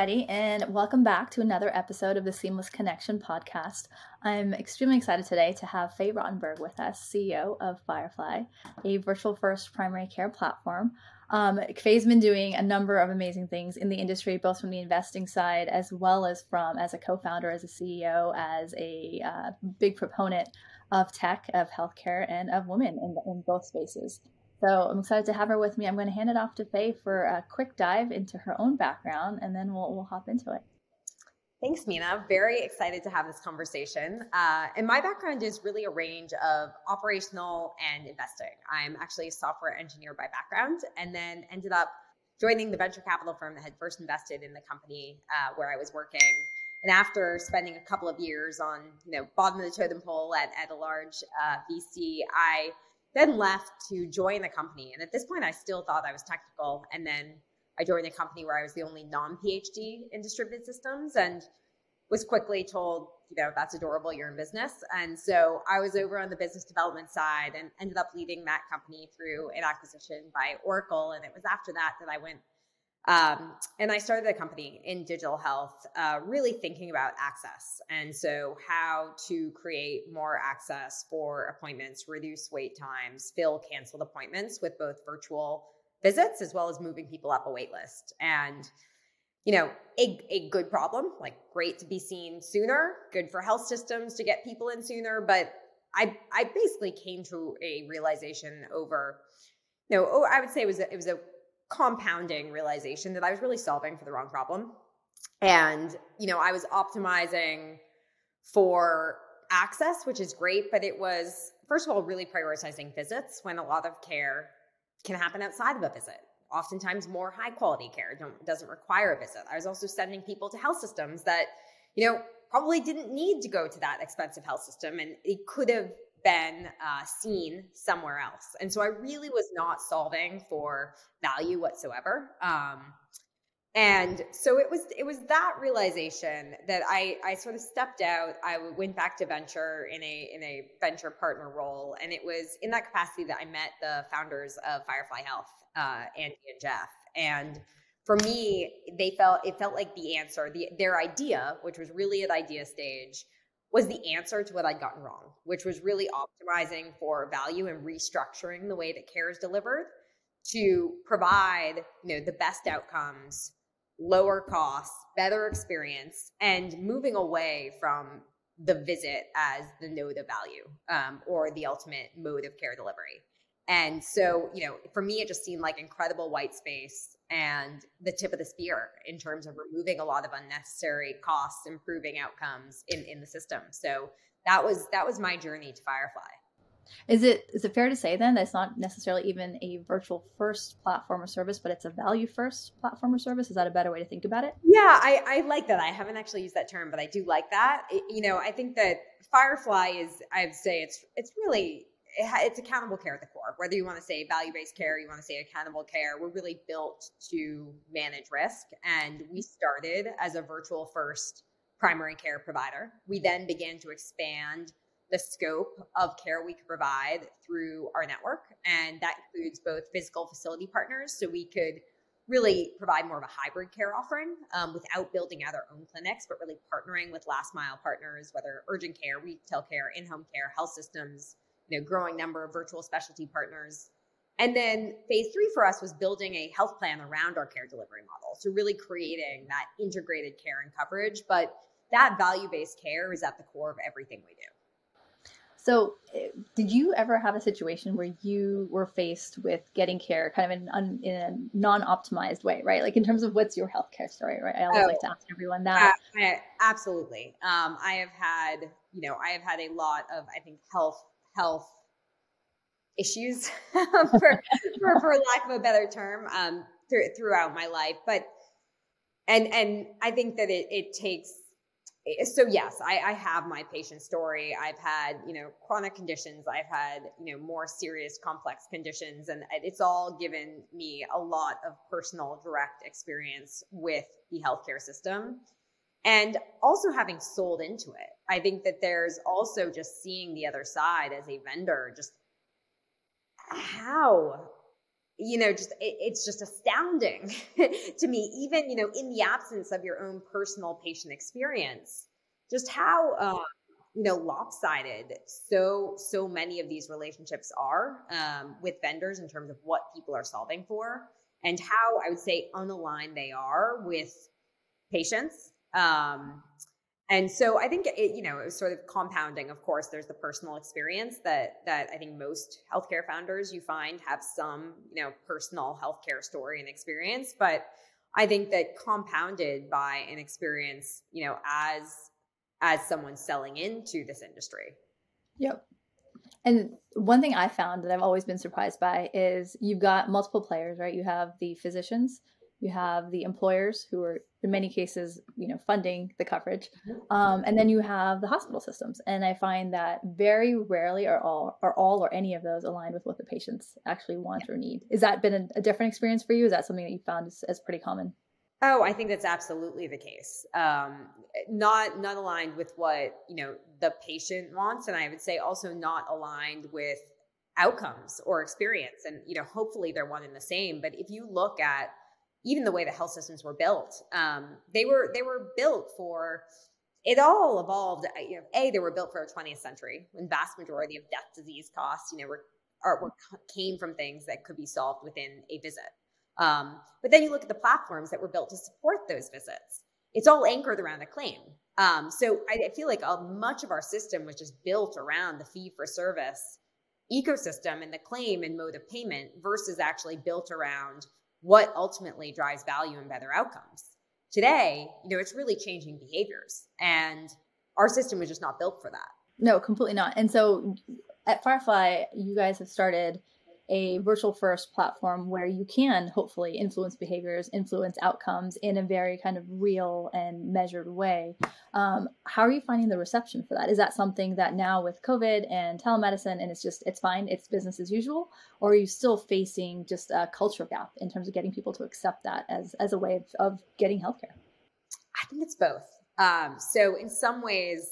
Everybody, and welcome back to another episode of the Seamless Connection podcast. I'm extremely excited today to have Fay Rotenberg with us, CEO of Firefly, a virtual first primary care platform. Um, Fay's been doing a number of amazing things in the industry, both from the investing side as well as from as a co-founder, as a CEO, as a uh, big proponent of tech, of healthcare, and of women in, in both spaces. So I'm excited to have her with me. I'm going to hand it off to Fay for a quick dive into her own background, and then we'll we'll hop into it. Thanks, Mina. Very excited to have this conversation. Uh, and my background is really a range of operational and investing. I'm actually a software engineer by background, and then ended up joining the venture capital firm that had first invested in the company uh, where I was working. And after spending a couple of years on, you know, bottom of the totem pole at, at a large uh, VC, I then left to join the company. And at this point, I still thought I was technical. And then I joined a company where I was the only non PhD in distributed systems and was quickly told, you know, that's adorable, you're in business. And so I was over on the business development side and ended up leading that company through an acquisition by Oracle. And it was after that that I went um, and I started a company in digital health, uh, really thinking about access. And so, how to create more access for appointments, reduce wait times, fill canceled appointments with both virtual visits as well as moving people up a wait list. And, you know, a, a good problem, like great to be seen sooner, good for health systems to get people in sooner. But I, I basically came to a realization over, you know, oh, I would say it was a, it was a compounding realization that I was really solving for the wrong problem. And, you know, I was optimizing for access, which is great, but it was, first of all, really prioritizing visits when a lot of care can happen outside of a visit. Oftentimes, more high quality care doesn't require a visit. I was also sending people to health systems that, you know, probably didn't need to go to that expensive health system and it could have been uh, seen somewhere else. And so I really was not solving for value whatsoever. Um, and so it was it was that realization that I I sort of stepped out. I went back to venture in a in a venture partner role, and it was in that capacity that I met the founders of Firefly Health, uh, Andy and Jeff. And for me, they felt it felt like the answer. The, their idea, which was really at idea stage, was the answer to what I'd gotten wrong, which was really optimizing for value and restructuring the way that care is delivered to provide, you know, the best outcomes, lower costs, better experience, and moving away from the visit as the node of value um, or the ultimate mode of care delivery. And so, you know, for me, it just seemed like incredible white space and the tip of the spear in terms of removing a lot of unnecessary costs, improving outcomes in, in the system. So that was that was my journey to Firefly. Is it is it fair to say then that it's not necessarily even a virtual first platform or service, but it's a value first platform or service? Is that a better way to think about it? Yeah, I, I like that. I haven't actually used that term, but I do like that. It, you know, I think that Firefly is I'd say it's it's really it's accountable care at the core. Whether you want to say value based care, you want to say accountable care, we're really built to manage risk. And we started as a virtual first primary care provider. We then began to expand the scope of care we could provide through our network. And that includes both physical facility partners, so we could really provide more of a hybrid care offering um, without building out our own clinics, but really partnering with last mile partners, whether urgent care, retail care, in home care, health systems you know, growing number of virtual specialty partners. And then phase three for us was building a health plan around our care delivery model. So really creating that integrated care and coverage. But that value-based care is at the core of everything we do. So, eh, did you ever have a situation where you were faced with getting care kind of in, in a non optimized way, right? Like in terms of what's your healthcare story, right? I always oh, like to ask everyone that. Uh, absolutely. Um, I have had, you know, I have had a lot of, I think, health health issues for, for, for lack of a better term um, th- throughout my life but and and i think that it, it takes so yes I, I have my patient story. I've had you know chronic conditions. I've had you know more serious complex conditions and it's all given me a lot of personal direct experience with the healthcare system and also having sold into it i think that there's also just seeing the other side as a vendor just how you know, just it, it's just astounding to me, even, you know, in the absence of your own personal patient experience, just how, uh, you know, lopsided so, so many of these relationships are um, with vendors in terms of what people are solving for and how I would say unaligned they are with patients. Um, and so I think it, you know, it was sort of compounding. Of course, there's the personal experience that that I think most healthcare founders you find have some, you know, personal healthcare story and experience. But I think that compounded by an experience, you know, as as someone selling into this industry. Yep. And one thing I found that I've always been surprised by is you've got multiple players, right? You have the physicians, you have the employers who are in many cases you know funding the coverage mm-hmm. um, and then you have the hospital systems and i find that very rarely are all are all or any of those aligned with what the patients actually want or need is that been a, a different experience for you is that something that you found as, as pretty common Oh, I think that's absolutely the case. Um, not not aligned with what you know the patient wants, and I would say also not aligned with outcomes or experience. And you know, hopefully they're one and the same. But if you look at even the way the health systems were built. Um, they were they were built for it all evolved. Uh, you know, a they were built for the 20th century when vast majority of death, disease costs, you know, were, are, were came from things that could be solved within a visit. Um, but then you look at the platforms that were built to support those visits. It's all anchored around a claim. Um, so I, I, feel like a, much of our system was just built around the fee for service ecosystem and the claim and mode of payment versus actually built around what ultimately drives value and better outcomes. Today, you know, it's really changing behaviors and our system was just not built for that. No, completely not. And so at Firefly, you guys have started a virtual first platform where you can hopefully influence behaviors, influence outcomes in a very kind of real and measured way. Um, how are you finding the reception for that? Is that something that now with COVID and telemedicine and it's just, it's fine, it's business as usual? Or are you still facing just a culture gap in terms of getting people to accept that as, as a way of, of getting healthcare? I think it's both. Um, so in some ways,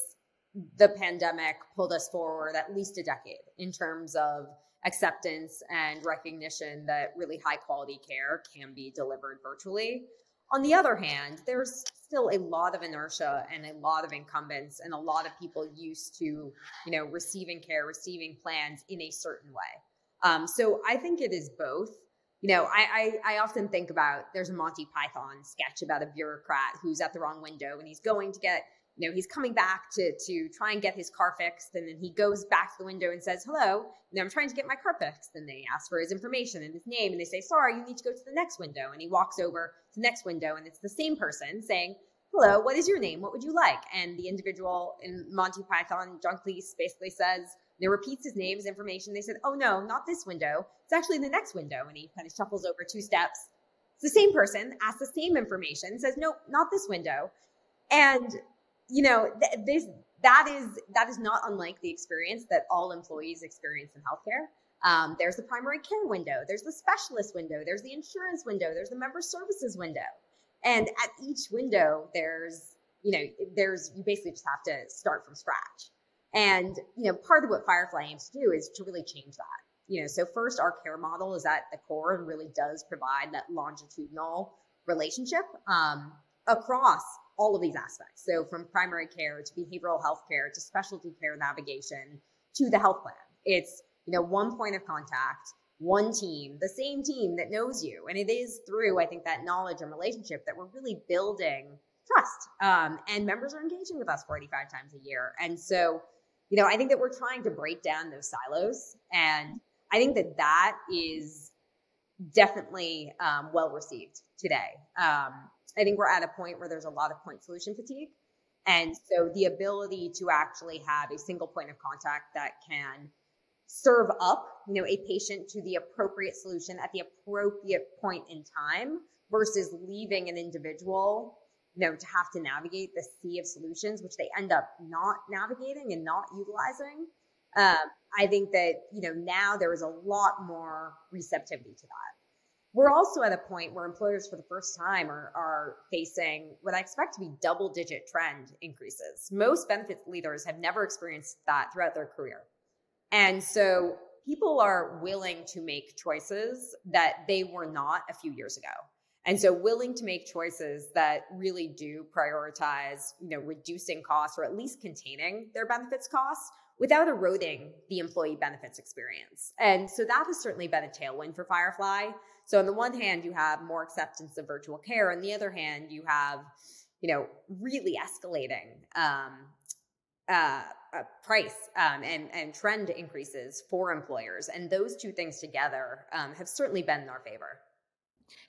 the pandemic pulled us forward at least a decade in terms of acceptance and recognition that really high quality care can be delivered virtually. On the other hand, there's still a lot of inertia and a lot of incumbents and a lot of people used to, you know, receiving care, receiving plans in a certain way. Um, so I think it is both. You know, I, I, I often think about there's a Monty Python sketch about a bureaucrat who's at the wrong window and he's going to get you know he's coming back to to try and get his car fixed and then he goes back to the window and says hello know i'm trying to get my car fixed. And they ask for his information and his name and they say sorry you need to go to the next window. And he walks over to the next window and it's the same person saying hello what is your name? What would you like? And the individual in monty python john cleese basically says they repeats his name his information. They said oh no not this window. It's actually the next window. And he kind of shuffles over two steps. It's the same person asks the same information says nope not this window. And you know, th- this that is that is not unlike the experience that all employees experience in healthcare. Um, there's the primary care window, there's the specialist window, there's the insurance window, there's the member services window, and at each window, there's you know, there's you basically just have to start from scratch. And you know, part of what Firefly aims to do is to really change that. You know, so first, our care model is at the core and really does provide that longitudinal relationship um, across all of these aspects. So from primary care to behavioral health care to specialty care navigation to the health plan. It's, you know, one point of contact, one team, the same team that knows you. And it is through, I think, that knowledge and relationship that we're really building trust. Um, and members are engaging with us 45 times a year. And so, you know, I think that we're trying to break down those silos. And I think that that is definitely um, well received today. Um, I think we're at a point where there's a lot of point solution fatigue. And so the ability to actually have a single point of contact that can serve up, you know, a patient to the appropriate solution at the appropriate point in time versus leaving an individual, you know, to have to navigate the sea of solutions, which they end up not navigating and not utilizing. Um, I think that, you know, now there is a lot more receptivity to that. We're also at a point where employers for the first time are, are facing what I expect to be double digit trend increases. Most benefits leaders have never experienced that throughout their career. And so people are willing to make choices that they were not a few years ago. And so willing to make choices that really do prioritize, you know, reducing costs or at least containing their benefits costs without eroding the employee benefits experience. And so that has certainly been a tailwind for Firefly. So on the one hand, you have more acceptance of virtual care. On the other hand, you have, you know, really escalating um, uh, uh, price um, and and trend increases for employers, and those two things together um, have certainly been in our favor.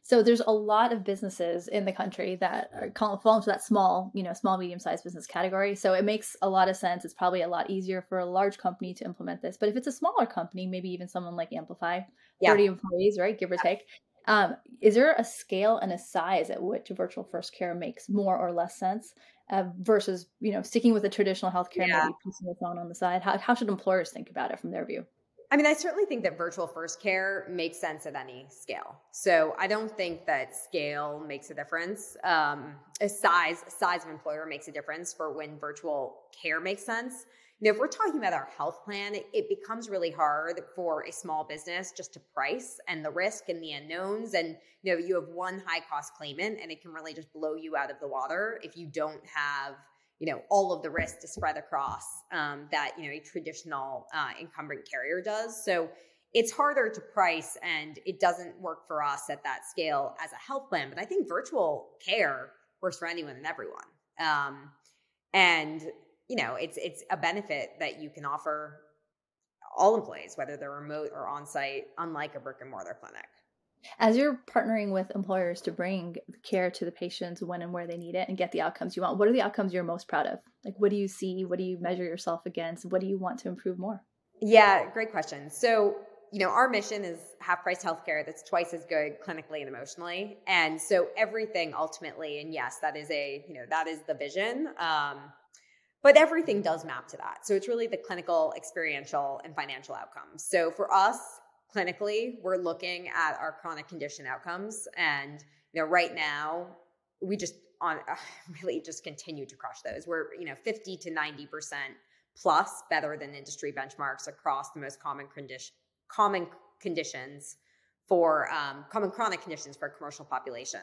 So there's a lot of businesses in the country that are fall into that small, you know, small medium sized business category. So it makes a lot of sense. It's probably a lot easier for a large company to implement this. But if it's a smaller company, maybe even someone like Amplify, yeah. 30 employees, right, give or yeah. take. Um, is there a scale and a size at which virtual first care makes more or less sense uh, versus, you know, sticking with the traditional healthcare yeah. maybe piecing it on on the side? How, how should employers think about it from their view? I mean, I certainly think that virtual first care makes sense at any scale. So I don't think that scale makes a difference. Um, a size, size of employer makes a difference for when virtual care makes sense. You know, if we're talking about our health plan, it, it becomes really hard for a small business just to price and the risk and the unknowns. And you know, you have one high cost claimant, and it can really just blow you out of the water if you don't have you know all of the risk to spread across um, that you know a traditional uh, incumbent carrier does. So it's harder to price and it doesn't work for us at that scale as a health plan. But i think virtual care works for anyone and everyone. Um, and you know it's it's a benefit that you can offer all employees whether they're remote or on site unlike a brick and mortar clinic as you're partnering with employers to bring care to the patients when and where they need it and get the outcomes you want, what are the outcomes you're most proud of? Like, what do you see? What do you measure yourself against? What do you want to improve more? Yeah, great question. So, you know, our mission is half price healthcare that's twice as good clinically and emotionally. And so everything ultimately, and yes, that is a, you know, that is the vision. Um, but everything does map to that. So it's really the clinical, experiential, and financial outcomes. So for us, clinically, we're looking at our chronic condition outcomes. And, you know, right now, we just on uh, really just continue to crush those. We're, you know, 50 to 90% plus better than industry benchmarks across the most common condition, common conditions for um, common chronic conditions for commercial population.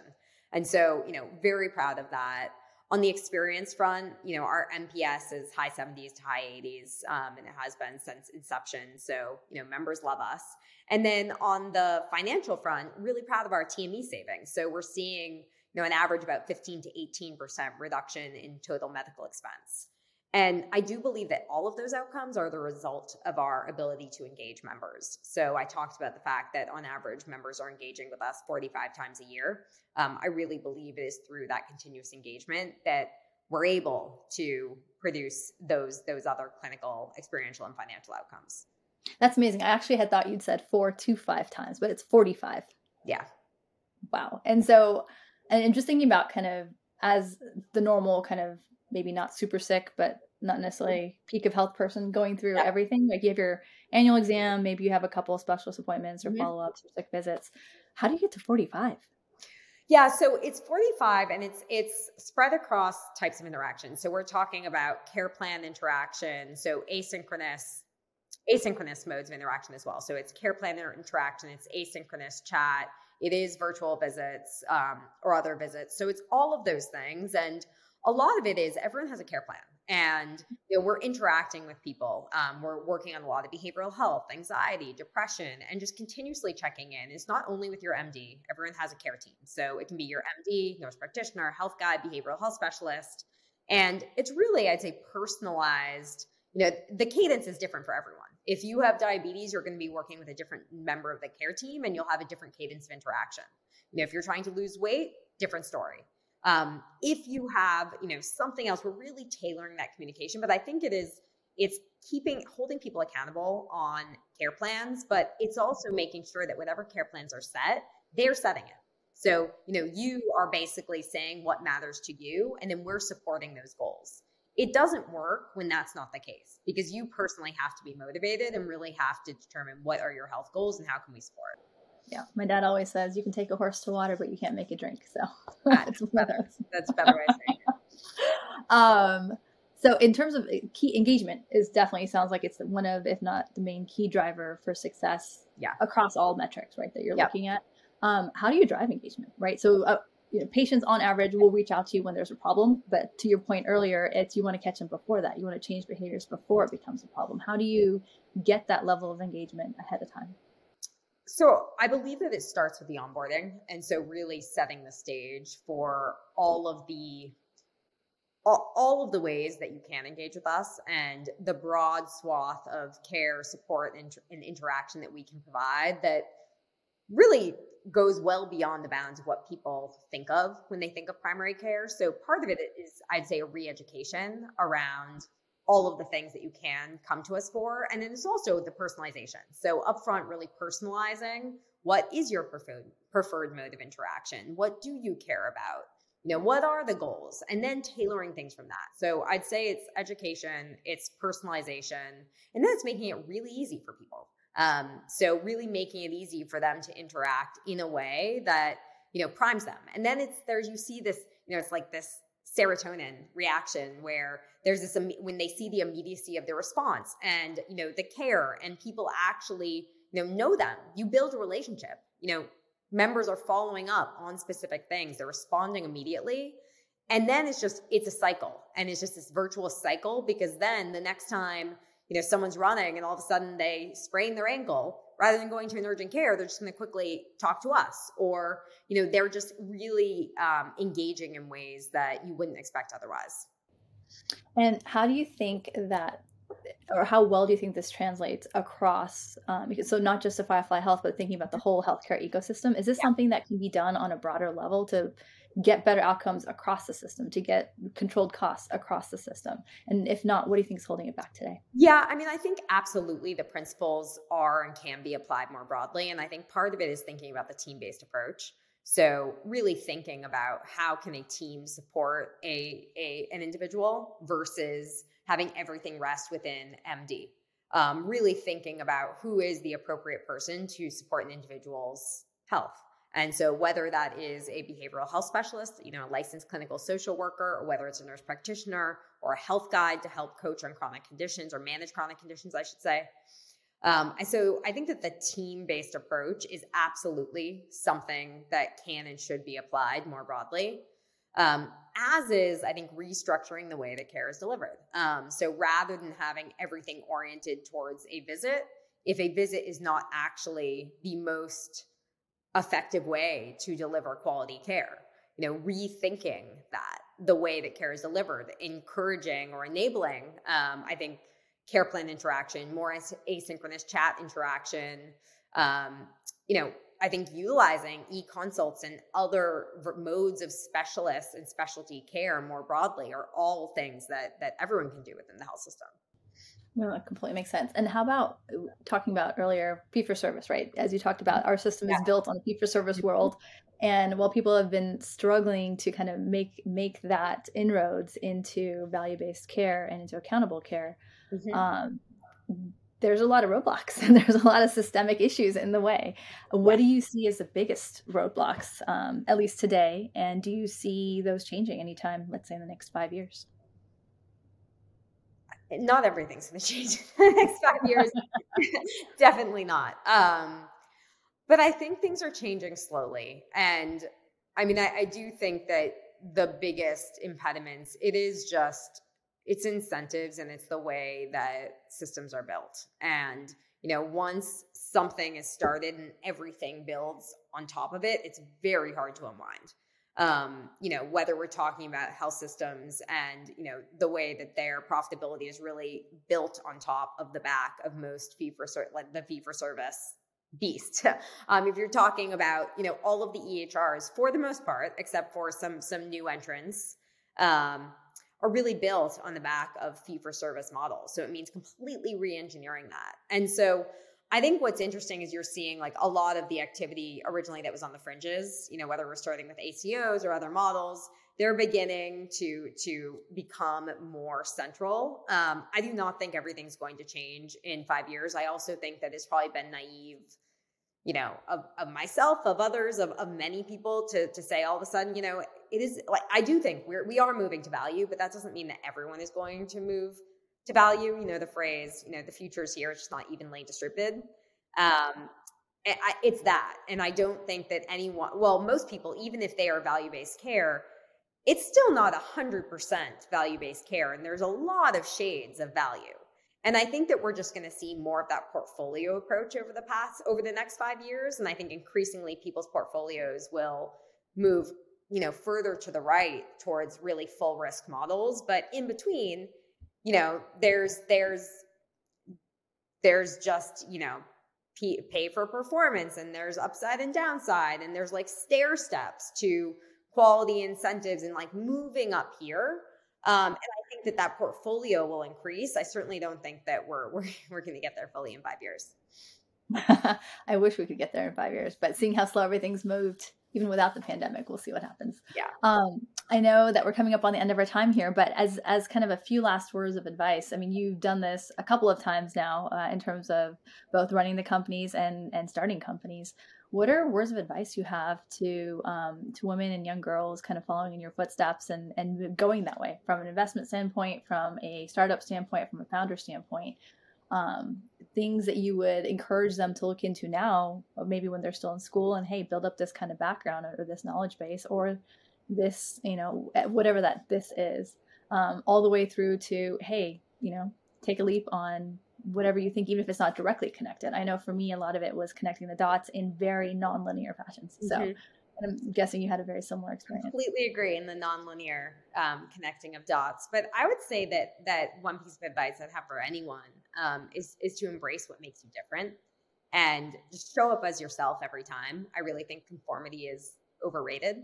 And so, you know, very proud of that. On the experience front, you know, our NPS is high 70s to high 80s, um, and it has been since inception. So, you know, members love us. And then on the financial front, really proud of our TME savings. So we're seeing, you know, an average about 15 to 18% reduction in total medical expense. And I do believe that all of those outcomes are the result of our ability to engage members. So I talked about the fact that on average, members are engaging with us 45 times a year. Um, I really believe it is through that continuous engagement that we're able to produce those those other clinical, experiential, and financial outcomes. That's amazing. I actually had thought you'd said four to five times, but it's 45. Yeah. Wow. And so, and just thinking about kind of as the normal kind of maybe not super sick, but not necessarily peak of health person going through yeah. everything. Like you have your annual exam, maybe you have a couple of specialist appointments or mm-hmm. follow ups or sick visits. How do you get to 45? Yeah, so it's 45 and it's it's spread across types of interactions. So we're talking about care plan interaction, so asynchronous asynchronous modes of interaction as well. So it's care plan interaction, it's asynchronous chat, it is virtual visits um, or other visits. So it's all of those things. And a lot of it is everyone has a care plan and you know, we're interacting with people. Um, we're working on a lot of behavioral health, anxiety, depression, and just continuously checking in. It's not only with your MD, everyone has a care team. So it can be your MD, nurse practitioner, health guide, behavioral health specialist. And it's really, I'd say, personalized. You know, the cadence is different for everyone. If you have diabetes, you're going to be working with a different member of the care team and you'll have a different cadence of interaction. You know, if you're trying to lose weight, different story. Um, if you have, you know, something else, we're really tailoring that communication. But I think it is, it's keeping, holding people accountable on care plans, but it's also making sure that whatever care plans are set, they're setting it. So, you know, you are basically saying what matters to you, and then we're supporting those goals. It doesn't work when that's not the case because you personally have to be motivated and really have to determine what are your health goals and how can we support. Yeah, my dad always says you can take a horse to water, but you can't make it drink. So that's better. That's better way um, So, in terms of uh, key engagement, is definitely sounds like it's one of, if not the main key driver for success. Yeah. Across all metrics, right? That you're looking at. Um, how do you drive engagement, right? So, uh, you know, patients on average will reach out to you when there's a problem, but to your point earlier, it's you want to catch them before that. You want to change behaviors before it becomes a problem. How do you get that level of engagement ahead of time? So I believe that it starts with the onboarding. And so really setting the stage for all of the all, of the ways that you can engage with us and the broad swath of care, support, and, and interaction that we can provide that really goes well beyond the bounds of what people think of when they think of primary care. So part of it is, I'd say, a re-education around all of the things that you can come to us for. And then it's also the personalization. So upfront, really personalizing what is your preferred preferred mode of interaction? What do you care about? You know, what are the goals? And then tailoring things from that. So I'd say it's education, it's personalization, and then it's making it really easy for people. Um, so really making it easy for them to interact in a way that, you know, primes them. And then it's there's you see this, you know, it's like this serotonin reaction where there's this when they see the immediacy of the response and you know the care and people actually you know know them. You build a relationship. You know members are following up on specific things. They're responding immediately. And then it's just it's a cycle. And it's just this virtuous cycle because then the next time you know someone's running and all of a sudden they sprain their ankle rather than going to an urgent care they're just going to quickly talk to us or you know they're just really um, engaging in ways that you wouldn't expect otherwise and how do you think that or how well do you think this translates across um, so not just to firefly health but thinking about the whole healthcare ecosystem is this yeah. something that can be done on a broader level to get better outcomes across the system to get controlled costs across the system? And if not what do you think is holding it back today? Yeah i mean i think absolutely the principles are and can be applied more broadly and i think part of it is thinking about the team-based approach. So really thinking about how can a team support a, a an individual versus having everything rest within md um, really thinking about who is the appropriate person to support an individual's health and so whether that is a behavioral health specialist, you know, a licensed clinical social worker, or whether it's a nurse practitioner or a health guide to help coach on chronic conditions or manage chronic conditions, I should say. Um, so I think that the team based approach is absolutely something that can and should be applied more broadly. Um, as is, I think, restructuring the way that care is delivered. Um, so rather than having everything oriented towards a visit, if a visit is not actually the most effective way to deliver quality care. You know, rethinking that the way that care is delivered, encouraging or enabling. Um, I think care plan interaction, more asynchronous chat interaction. Um, you know, I think utilizing e-consults and other modes of specialists and specialty care more broadly are all things that that everyone can do within the health system. No, that completely makes sense. And how about uh, talking about earlier fee for service, right? As you talked about, our system yeah. is built on a fee for service mm-hmm. world. And while people have been struggling to kind of make make that inroads into value based care and into accountable care, mm-hmm. um, there's a lot of roadblocks and there's a lot of systemic issues in the way. What yeah. do you see as the biggest roadblocks, um, at least today? And do you see those changing anytime, let's say, in the next five years? Not everything's going to change in the next five years. Definitely not. Um, but I think things are changing slowly. And I mean, I, I do think that the biggest impediments, it is just, it's incentives and it's the way that systems are built. And, you know, once something is started and everything builds on top of it, it's very hard to unwind um, you know, whether we're talking about health systems and, you know, the way that their profitability is really built on top of the back of most fee for service, like the fee for service beast. um, if you're talking about, you know, all of the EHRs for the most part, except for some, some new entrants, um, are really built on the back of fee for service models. So it means completely re-engineering that. And so I think what's interesting is you're seeing like a lot of the activity originally that was on the fringes, you know, whether we're starting with ACOs or other models, they're beginning to to become more central. Um, I do not think everything's going to change in five years. I also think that it's probably been naive, you know, of, of myself, of others, of, of many people to to say all of a sudden, you know, it is like I do think we're we are moving to value, but that doesn't mean that everyone is going to move to value. You know, the phrase, you know, the future is here, it's just not evenly distributed. Um, it's that. And I don't think that anyone, well, most people, even if they are value based care, it's still not 100% value based care. And there's a lot of shades of value. And I think that we're just going to see more of that portfolio approach over the past, over the next five years. And I think increasingly people's portfolios will move, you know, further to the right towards really full risk models. But in between, you know, there's, there's, there's just, you know, pay for performance and there's upside and downside and there's like stair steps to quality incentives and like moving up here. Um, and i think that that portfolio will increase. I certainly don't think that we're we're, we're going to get there fully in five years. I wish we could get there in five years but seeing how slow everything's moved even without the pandemic. We'll see what happens. Yeah. Um, I know that we're coming up on the end of our time here, but as as kind of a few last words of advice, I mean, you've done this a couple of times now uh, in terms of both running the companies and and starting companies. What are words of advice you have to um, to women and young girls, kind of following in your footsteps and and going that way from an investment standpoint, from a startup standpoint, from a founder standpoint? Um, things that you would encourage them to look into now, maybe when they're still in school, and hey, build up this kind of background or, or this knowledge base or this, you know, whatever that this is, um, all the way through to hey, you know, take a leap on whatever you think, even if it's not directly connected. I know for me, a lot of it was connecting the dots in very nonlinear fashions. So mm-hmm. And I'm guessing you had a very similar experience. Completely agree in the nonlinear um, connecting of dots. But I would say that that one piece of advice I'd have for anyone um, is is to embrace what makes you different and just show up as yourself every time. I really think conformity is overrated.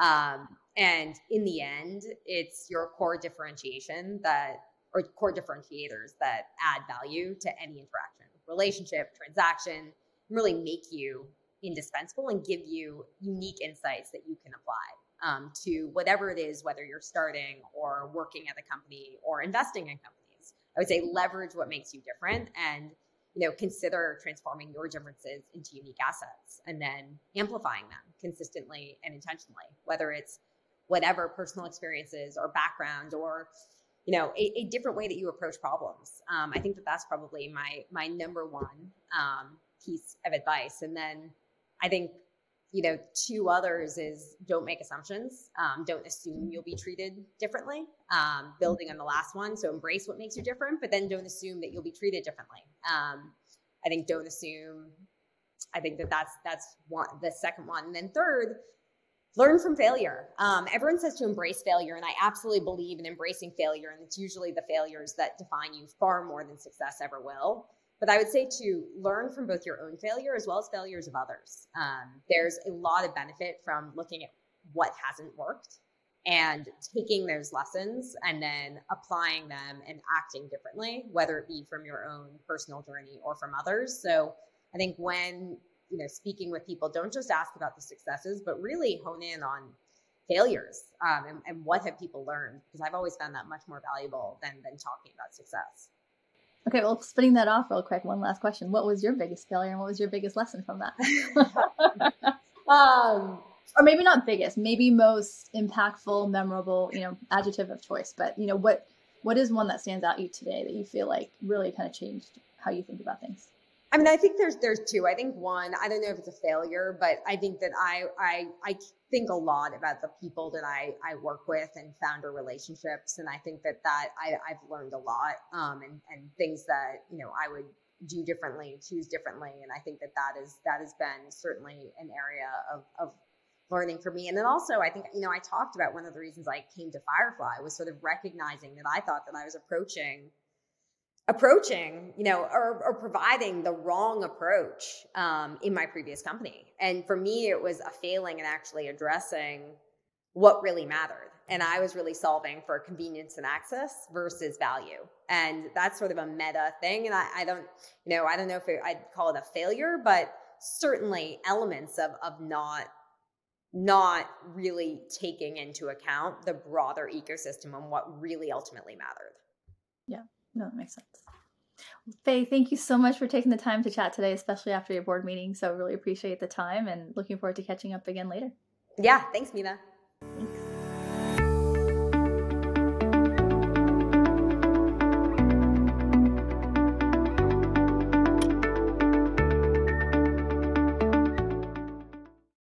Um, and in the end, it's your core differentiation that or core differentiators that add value to any interaction, relationship, transaction, really make you indispensable and give you unique insights that you can apply um, to whatever it is, whether you're starting or working at a company or investing in companies. I would say leverage what makes you different and you know consider transforming your differences into unique assets and then amplifying them consistently and intentionally whether it's whatever personal experiences or background or you know a, a different way that you approach problems um, i think that that's probably my my number one um, piece of advice and then I think, you know, two others is don't make assumptions. Um, don't assume you'll be treated differently. Um, building on the last one, so embrace what makes you different, but then don't assume that you'll be treated differently. Um, I think don't assume. I think that that's that's one the second one, and then third, learn from failure. Um, everyone says to embrace failure, and I absolutely believe in embracing failure, and it's usually the failures that define you far more than success ever will. But I would say to learn from both your own failure as well as failures of others. Um, there's a lot of benefit from looking at what hasn't worked and taking those lessons and then applying them and acting differently, whether it be from your own personal journey or from others. So I think when you know speaking with people, don't just ask about the successes, but really hone in on failures um, and, and what have people learned because I've always found that much more valuable than than talking about success. Okay, well, spinning that off real quick, one last question. What was your biggest failure and what was your biggest lesson from that? um, or maybe not biggest, maybe most impactful, memorable, you know, adjective of choice. But, you know, what what is one that stands out to you today that you feel like really kind of changed how you think about things? I mean, I think there's there's two. I think one, I don't know if it's a failure, but I think that I I I think a lot about the people that I I work with and founder relationships, and I think that that I I've learned a lot, um, and and things that you know I would do differently, choose differently, and I think that that is that has been certainly an area of of learning for me. And then also, I think you know I talked about one of the reasons I came to Firefly was sort of recognizing that I thought that I was approaching approaching, you know, or, or providing the wrong approach um, in my previous company. And for me, it was a failing in actually addressing what really mattered. And I was really solving for convenience and access versus value. And that's sort of a meta thing. And I, I don't, you know, I don't know if it, I'd call it a failure, but certainly elements of, of not not really taking into account the broader ecosystem and what really ultimately mattered. Yeah. No, that makes sense. Fay, thank you so much for taking the time to chat today, especially after your board meeting. So, really appreciate the time and looking forward to catching up again later. Yeah, thanks, Mina. Thanks.